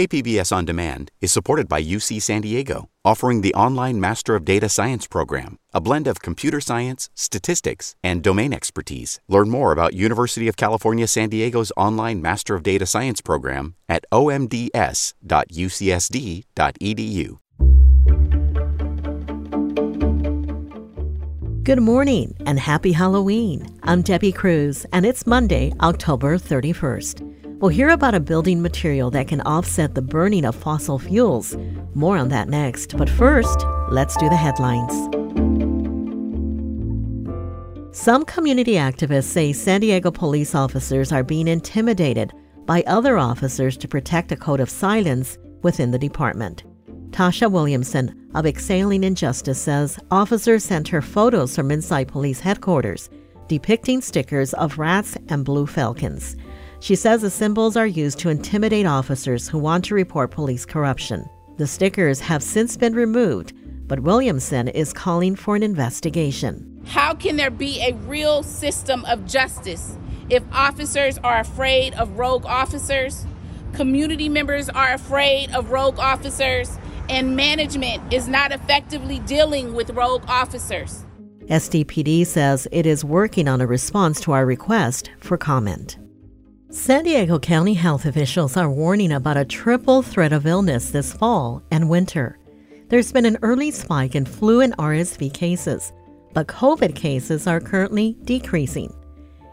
KPBS On Demand is supported by UC San Diego, offering the online Master of Data Science program, a blend of computer science, statistics, and domain expertise. Learn more about University of California San Diego's online Master of Data Science program at omds.ucsd.edu. Good morning and happy Halloween. I'm Debbie Cruz, and it's Monday, October 31st. We'll hear about a building material that can offset the burning of fossil fuels. More on that next. But first, let's do the headlines. Some community activists say San Diego police officers are being intimidated by other officers to protect a code of silence within the department. Tasha Williamson of Exhaling Injustice says officers sent her photos from inside police headquarters depicting stickers of rats and blue falcons. She says the symbols are used to intimidate officers who want to report police corruption. The stickers have since been removed, but Williamson is calling for an investigation. How can there be a real system of justice if officers are afraid of rogue officers, community members are afraid of rogue officers, and management is not effectively dealing with rogue officers? SDPD says it is working on a response to our request for comment. San Diego County health officials are warning about a triple threat of illness this fall and winter. There's been an early spike in flu and RSV cases, but COVID cases are currently decreasing.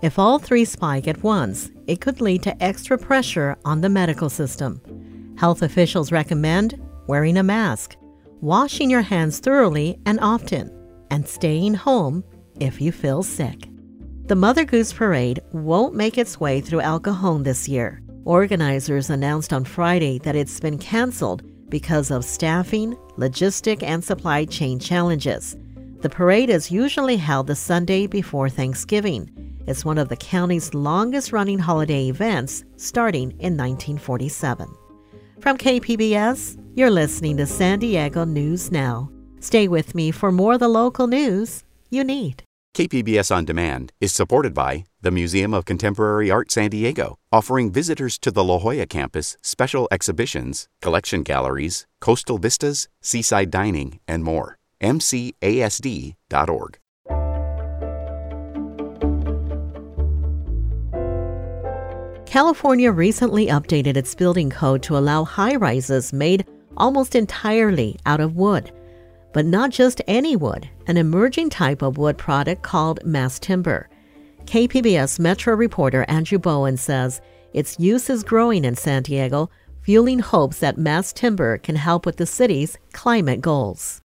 If all three spike at once, it could lead to extra pressure on the medical system. Health officials recommend wearing a mask, washing your hands thoroughly and often, and staying home if you feel sick. The Mother Goose Parade won't make its way through El Cajon this year. Organizers announced on Friday that it's been canceled because of staffing, logistic, and supply chain challenges. The parade is usually held the Sunday before Thanksgiving. It's one of the county's longest running holiday events, starting in 1947. From KPBS, you're listening to San Diego News Now. Stay with me for more of the local news you need. KPBS On Demand is supported by the Museum of Contemporary Art San Diego, offering visitors to the La Jolla campus special exhibitions, collection galleries, coastal vistas, seaside dining, and more. MCASD.org. California recently updated its building code to allow high rises made almost entirely out of wood. But not just any wood, an emerging type of wood product called mass timber. KPBS Metro reporter Andrew Bowen says its use is growing in San Diego, fueling hopes that mass timber can help with the city's climate goals.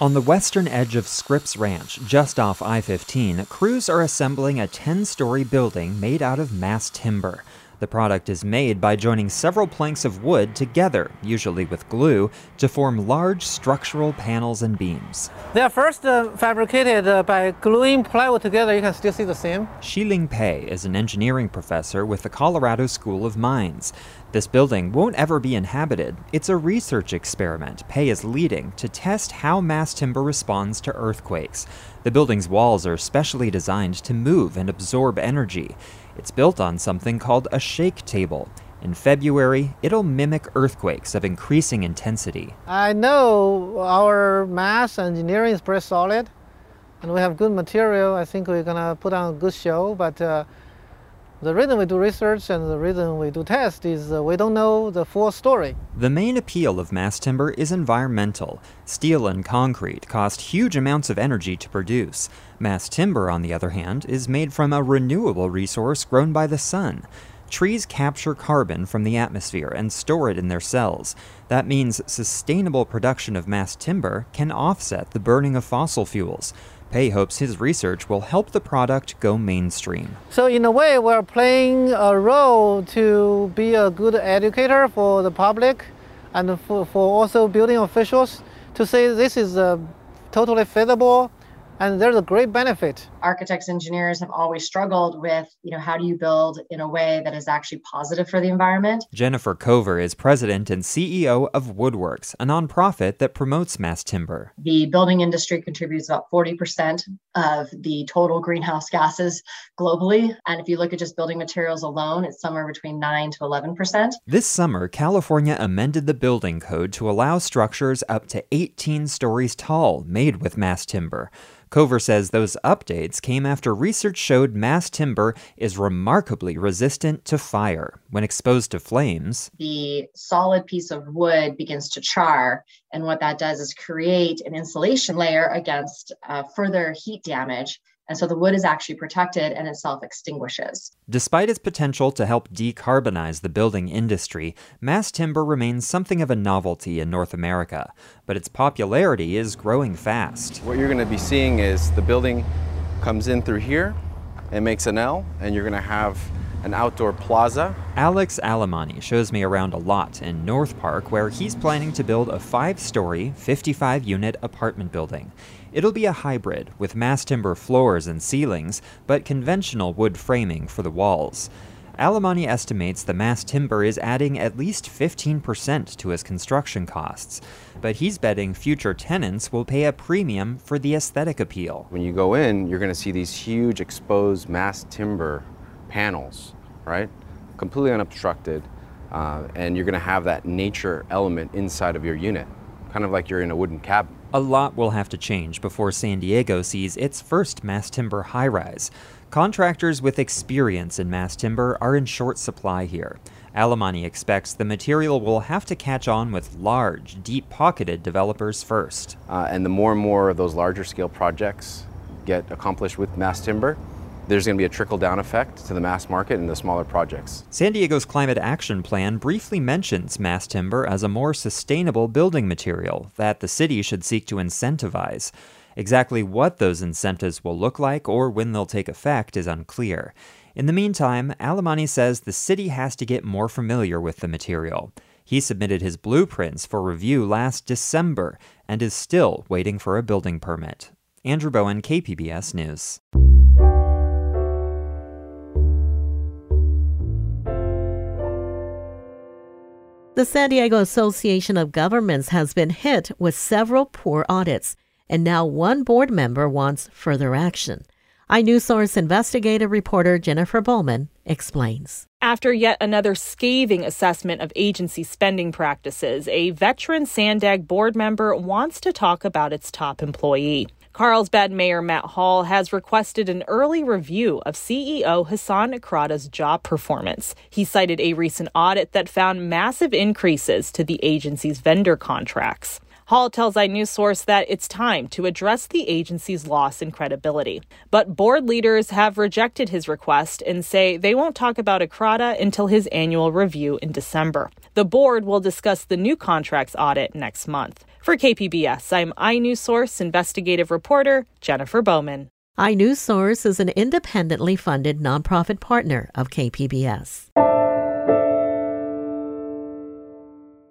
On the western edge of Scripps Ranch, just off I 15, crews are assembling a 10 story building made out of mass timber. The product is made by joining several planks of wood together, usually with glue, to form large structural panels and beams. They are first uh, fabricated uh, by gluing plywood together. You can still see the seam. Shiling Pei is an engineering professor with the Colorado School of Mines. This building won't ever be inhabited. It's a research experiment Pei is leading to test how mass timber responds to earthquakes. The building's walls are specially designed to move and absorb energy. It's built on something called a shake table. In February, it'll mimic earthquakes of increasing intensity. I know our mass engineering is pretty solid and we have good material. I think we're gonna put on a good show, but uh, the reason we do research and the reason we do tests is uh, we don't know the full story. The main appeal of mass timber is environmental. Steel and concrete cost huge amounts of energy to produce. Mass timber, on the other hand, is made from a renewable resource grown by the sun. Trees capture carbon from the atmosphere and store it in their cells. That means sustainable production of mass timber can offset the burning of fossil fuels. Pei hopes his research will help the product go mainstream. So, in a way, we're playing a role to be a good educator for the public and for, for also building officials to say this is uh, totally feasible and there's a great benefit architects engineers have always struggled with you know how do you build in a way that is actually positive for the environment? Jennifer cover is president and ceo of woodworks a nonprofit that promotes mass timber. The building industry contributes about 40% of the total greenhouse gases globally. And if you look at just building materials alone it's somewhere between 9 to 11% this summer california amended the building code to allow structures up to 18 stories tall made with mass timber. Cover says those updates came after research showed mass timber is remarkably resistant to fire. When exposed to flames, the solid piece of wood begins to char, and what that does is create an insulation layer against uh, further heat damage and so the wood is actually protected and it self extinguishes. Despite its potential to help decarbonize the building industry, mass timber remains something of a novelty in North America, but its popularity is growing fast. What you're going to be seeing is the building comes in through here, it makes an L, and you're going to have an outdoor plaza. Alex Alemany shows me around a lot in North Park where he's planning to build a five story, 55 unit apartment building. It'll be a hybrid with mass timber floors and ceilings, but conventional wood framing for the walls. Alemany estimates the mass timber is adding at least 15% to his construction costs, but he's betting future tenants will pay a premium for the aesthetic appeal. When you go in, you're going to see these huge exposed mass timber panels, right? Completely unobstructed, uh, and you're going to have that nature element inside of your unit, kind of like you're in a wooden cabin. A lot will have to change before San Diego sees its first mass timber high rise. Contractors with experience in mass timber are in short supply here. Alemany expects the material will have to catch on with large, deep pocketed developers first. Uh, and the more and more of those larger scale projects get accomplished with mass timber, there's going to be a trickle down effect to the mass market and the smaller projects. San Diego's Climate Action Plan briefly mentions mass timber as a more sustainable building material that the city should seek to incentivize. Exactly what those incentives will look like or when they'll take effect is unclear. In the meantime, Alemany says the city has to get more familiar with the material. He submitted his blueprints for review last December and is still waiting for a building permit. Andrew Bowen, KPBS News. The San Diego Association of Governments has been hit with several poor audits, and now one board member wants further action. iNewsSource investigative reporter Jennifer Bowman explains. After yet another scathing assessment of agency spending practices, a veteran SANDAG board member wants to talk about its top employee. Carlsbad Mayor Matt Hall has requested an early review of CEO Hassan Ikhrata's job performance. He cited a recent audit that found massive increases to the agency's vendor contracts. Hall tells iNewsSource that it's time to address the agency's loss in credibility. But board leaders have rejected his request and say they won't talk about Ikhrata until his annual review in December. The board will discuss the new contracts audit next month. For KPBS, I'm iNewsSource investigative reporter Jennifer Bowman. iNewsSource is an independently funded nonprofit partner of KPBS.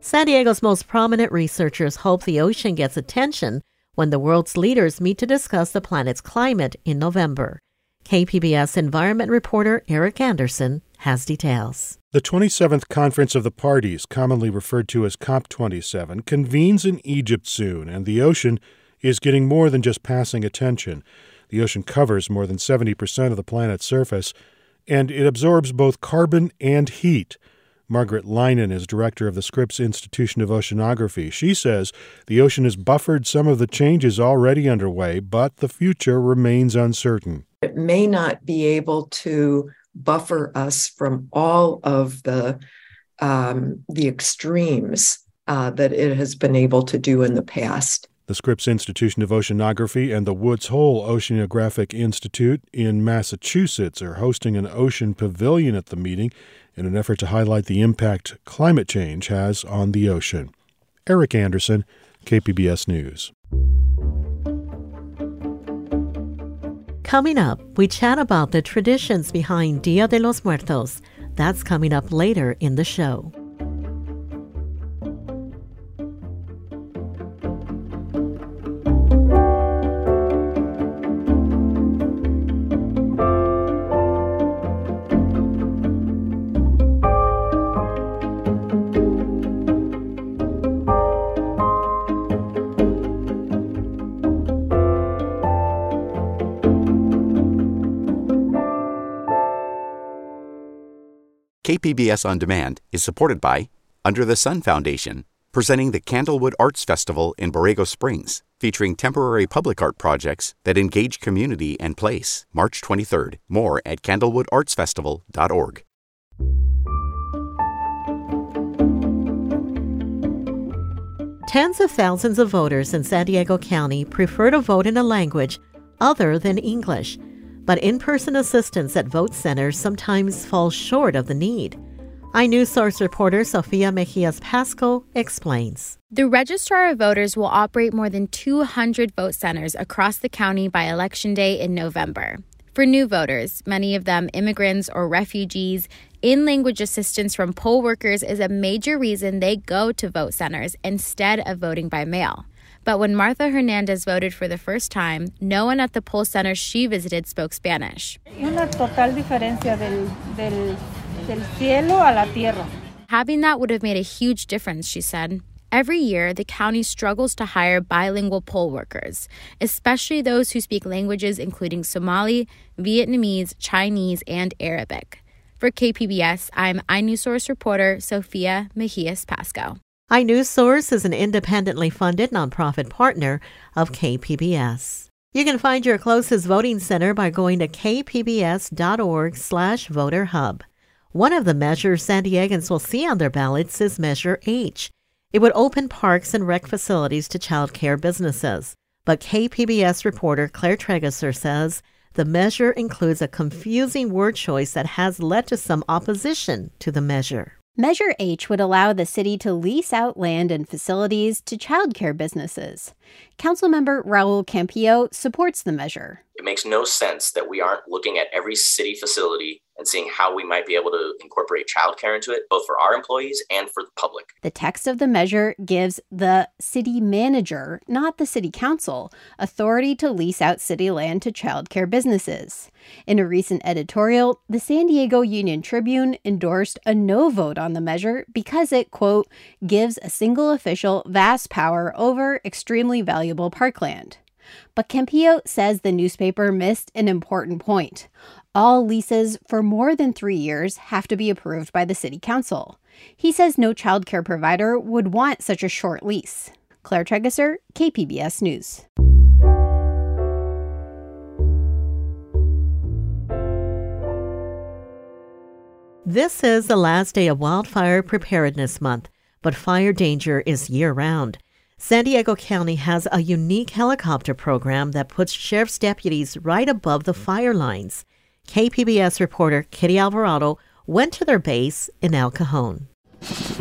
San Diego's most prominent researchers hope the ocean gets attention when the world's leaders meet to discuss the planet's climate in November. KPBS environment reporter Eric Anderson has details. The 27th Conference of the Parties, commonly referred to as COP27, convenes in Egypt soon, and the ocean is getting more than just passing attention. The ocean covers more than 70% of the planet's surface, and it absorbs both carbon and heat. Margaret Leinen is director of the Scripps Institution of Oceanography. She says the ocean has buffered some of the changes already underway, but the future remains uncertain. It may not be able to buffer us from all of the um, the extremes uh, that it has been able to do in the past. The Scripps Institution of Oceanography and the Woods Hole Oceanographic Institute in Massachusetts are hosting an ocean pavilion at the meeting in an effort to highlight the impact climate change has on the ocean. Eric Anderson, KPBS News. Coming up, we chat about the traditions behind Dia de los Muertos. That's coming up later in the show. KPBS On Demand is supported by Under the Sun Foundation, presenting the Candlewood Arts Festival in Borrego Springs, featuring temporary public art projects that engage community and place. March 23rd. More at candlewoodartsfestival.org. Tens of thousands of voters in San Diego County prefer to vote in a language other than English but in person assistance at vote centers sometimes falls short of the need. iNewsSource reporter Sofia Mejias Pascoe explains. The Registrar of Voters will operate more than 200 vote centers across the county by Election Day in November. For new voters, many of them immigrants or refugees, in language assistance from poll workers is a major reason they go to vote centers instead of voting by mail. But when Martha Hernandez voted for the first time, no one at the poll center she visited spoke Spanish. Una total diferencia del, del, del cielo a la tierra. Having that would have made a huge difference, she said. Every year, the county struggles to hire bilingual poll workers, especially those who speak languages including Somali, Vietnamese, Chinese, and Arabic. For KPBS, I'm iNewsSource reporter Sofia Mejias Pascoe iNewsSource is an independently funded nonprofit partner of KPBS. You can find your closest voting center by going to kpbs.org/voterhub. One of the measures San Diegans will see on their ballots is Measure H. It would open parks and rec facilities to child care businesses. But KPBS reporter Claire Trageser says the measure includes a confusing word choice that has led to some opposition to the measure. Measure H would allow the city to lease out land and facilities to childcare businesses. Councilmember Raul Campillo supports the measure. It makes no sense that we aren't looking at every city facility and seeing how we might be able to incorporate childcare into it, both for our employees and for the public. The text of the measure gives the city manager, not the city council, authority to lease out city land to childcare businesses. In a recent editorial, the San Diego Union Tribune endorsed a no vote on the measure because it, quote, gives a single official vast power over extremely valuable parkland. But Campillo says the newspaper missed an important point. All leases for more than three years have to be approved by the City Council. He says no childcare provider would want such a short lease. Claire Trageser, KPBS News. This is the last day of Wildfire Preparedness Month, but fire danger is year round. San Diego County has a unique helicopter program that puts sheriff's deputies right above the fire lines. KPBS reporter Kitty Alvarado went to their base in El Cajon.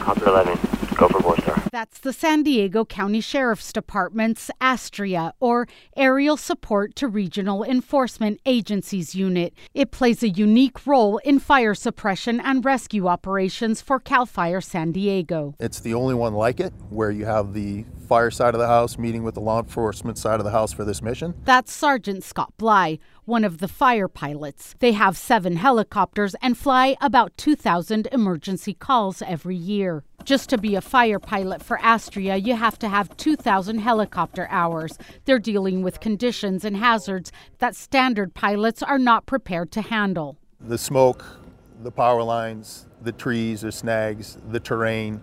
Copter 11, go for Borstar. That's the San Diego County Sheriff's Department's ASTREA, or Aerial Support to Regional Enforcement Agencies Unit. It plays a unique role in fire suppression and rescue operations for CAL FIRE San Diego. It's the only one like it where you have the fire side of the house meeting with the law enforcement side of the house for this mission. That's Sergeant Scott Bly, one of the fire pilots. They have seven helicopters and fly about 2,000 emergency calls every year. Just to be a fire pilot for ASTREA, you have to have 2,000 helicopter hours. They're dealing with conditions and hazards that standard pilots are not prepared to handle. The smoke, the power lines, the trees, or snags, the terrain,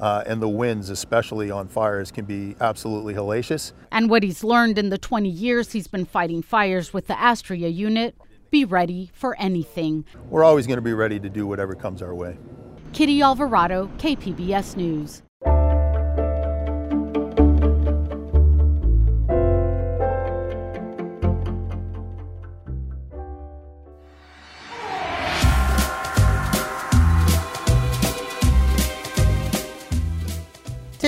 uh, and the winds, especially on fires, can be absolutely hellacious. And what he's learned in the 20 years he's been fighting fires with the ASTREA unit be ready for anything. We're always going to be ready to do whatever comes our way. Kitty Alvarado, KPBS News.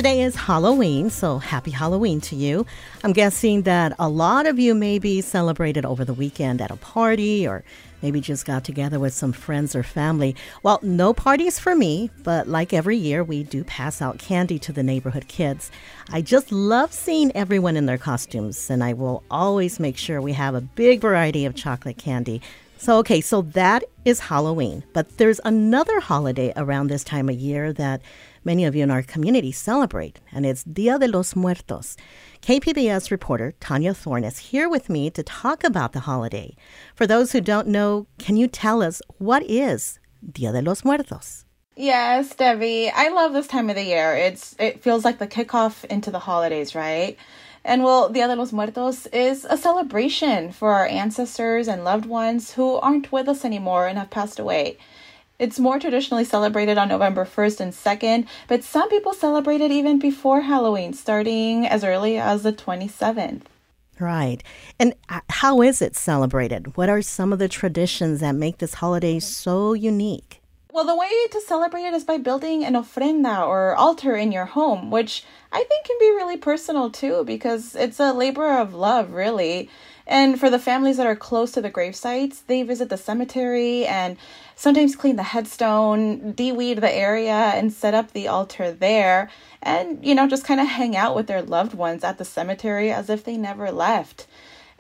Today is Halloween, so happy Halloween to you. I'm guessing that a lot of you maybe celebrated over the weekend at a party or maybe just got together with some friends or family. Well, no parties for me, but like every year, we do pass out candy to the neighborhood kids. I just love seeing everyone in their costumes, and I will always make sure we have a big variety of chocolate candy. So, okay, so that is Halloween, but there's another holiday around this time of year that many of you in our community celebrate, and it's Dia de los Muertos. KPBS reporter Tania Thorne is here with me to talk about the holiday. For those who don't know, can you tell us what is Dia de los Muertos. Yes, Debbie. I love this time of the year. It's it feels like the kickoff into the holidays, right? And well, Dia de los Muertos is a celebration for our ancestors and loved ones who aren't with us anymore and have passed away. It's more traditionally celebrated on November 1st and 2nd, but some people celebrate it even before Halloween, starting as early as the 27th. Right. And uh, how is it celebrated? What are some of the traditions that make this holiday so unique? Well, the way to celebrate it is by building an ofrenda or altar in your home, which I think can be really personal too, because it's a labor of love, really. And for the families that are close to the grave sites, they visit the cemetery and sometimes clean the headstone, de-weed the area, and set up the altar there. And, you know, just kind of hang out with their loved ones at the cemetery as if they never left.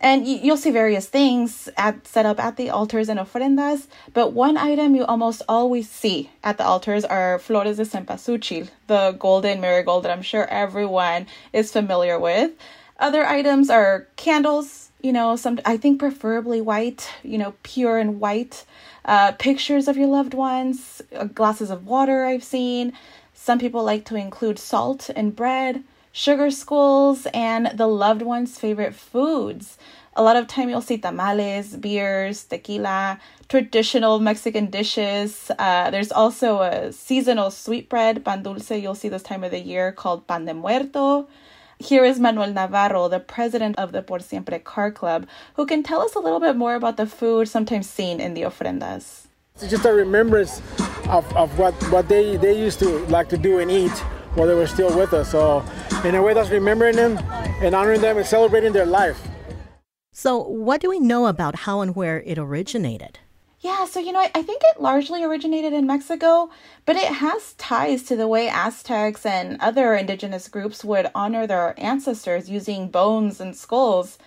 And you'll see various things at, set up at the altars and ofrendas, but one item you almost always see at the altars are flores de cempasúchil, the golden marigold that I'm sure everyone is familiar with. Other items are candles, you know, some I think preferably white, you know, pure and white. Uh, pictures of your loved ones, uh, glasses of water I've seen. Some people like to include salt and bread, sugar skulls, and the loved one's favorite foods. A lot of time you'll see tamales, beers, tequila, traditional Mexican dishes. Uh, there's also a seasonal sweetbread, pan dulce, you'll see this time of the year called pan de muerto. Here is Manuel Navarro, the president of the Por Siempre Car Club, who can tell us a little bit more about the food sometimes seen in the ofrendas. It's just a remembrance of, of what, what they, they used to like to do and eat while they were still with us. So, in a way, that's remembering them and honoring them and celebrating their life. So, what do we know about how and where it originated? Yeah, so you know, I, I think it largely originated in Mexico, but it has ties to the way Aztecs and other indigenous groups would honor their ancestors using bones and skulls.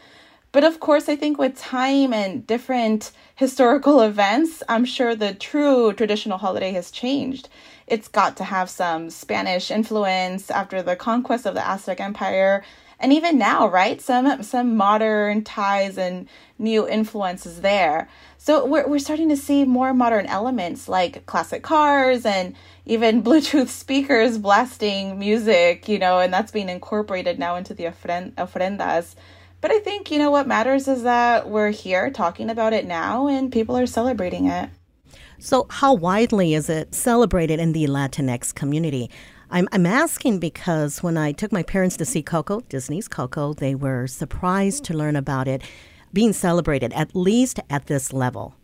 But of course, I think with time and different historical events, I'm sure the true traditional holiday has changed. It's got to have some Spanish influence after the conquest of the Aztec Empire and even now, right? Some some modern ties and new influences there. So we're we're starting to see more modern elements like classic cars and even Bluetooth speakers blasting music, you know, and that's being incorporated now into the ofrendas. But I think, you know, what matters is that we're here talking about it now and people are celebrating it. So, how widely is it celebrated in the Latinx community? I'm, I'm asking because when I took my parents to see Coco, Disney's Coco, they were surprised to learn about it being celebrated, at least at this level.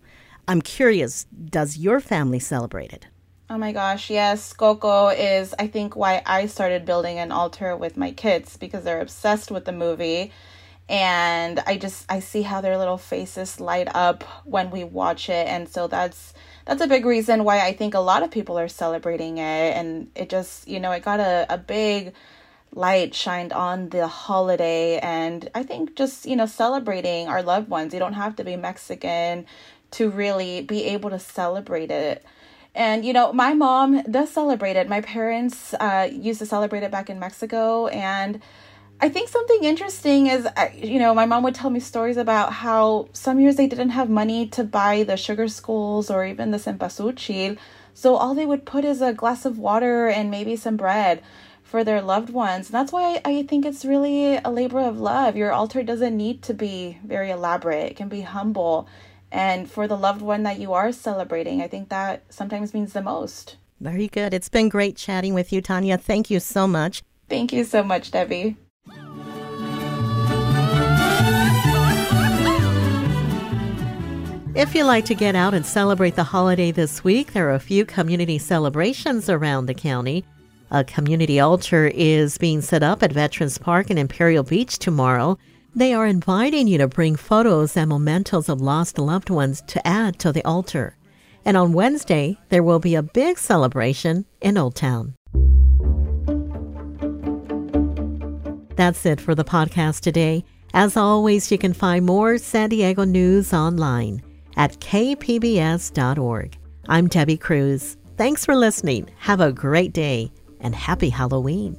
I'm curious, does your family celebrate it? Oh my gosh, yes. Coco is, I think, why I started building an altar with my kids because they're obsessed with the movie. And I just, I see how their little faces light up when we watch it. And so that's, that's a big reason why I think a lot of people are celebrating it. And it just, you know, it got a, a big light shined on the holiday. And I think just, you know, celebrating our loved ones. You don't have to be Mexican to really be able to celebrate it. And, you know, my mom does celebrate it. My parents uh, used to celebrate it back in Mexico. And, I think something interesting is, uh, you know, my mom would tell me stories about how some years they didn't have money to buy the sugar skulls or even the cempasúchil. So all they would put is a glass of water and maybe some bread for their loved ones. And that's why I, I think it's really a labor of love. Your altar doesn't need to be very elaborate, it can be humble. And for the loved one that you are celebrating, I think that sometimes means the most. Very good. It's been great chatting with you, Tania. Thank you so much. Thank you so much, Debbie. If you like to get out and celebrate the holiday this week, there are a few community celebrations around the county. A community altar is being set up at Veterans Park in Imperial Beach tomorrow. They are inviting you to bring photos and mementos of lost loved ones to add to the altar. And on Wednesday, there will be a big celebration in Old Town. That's it for the podcast today. As always, you can find more San Diego news online at kpbs.org. I'm Debbie Cruz. Thanks for listening. Have a great day and happy Halloween.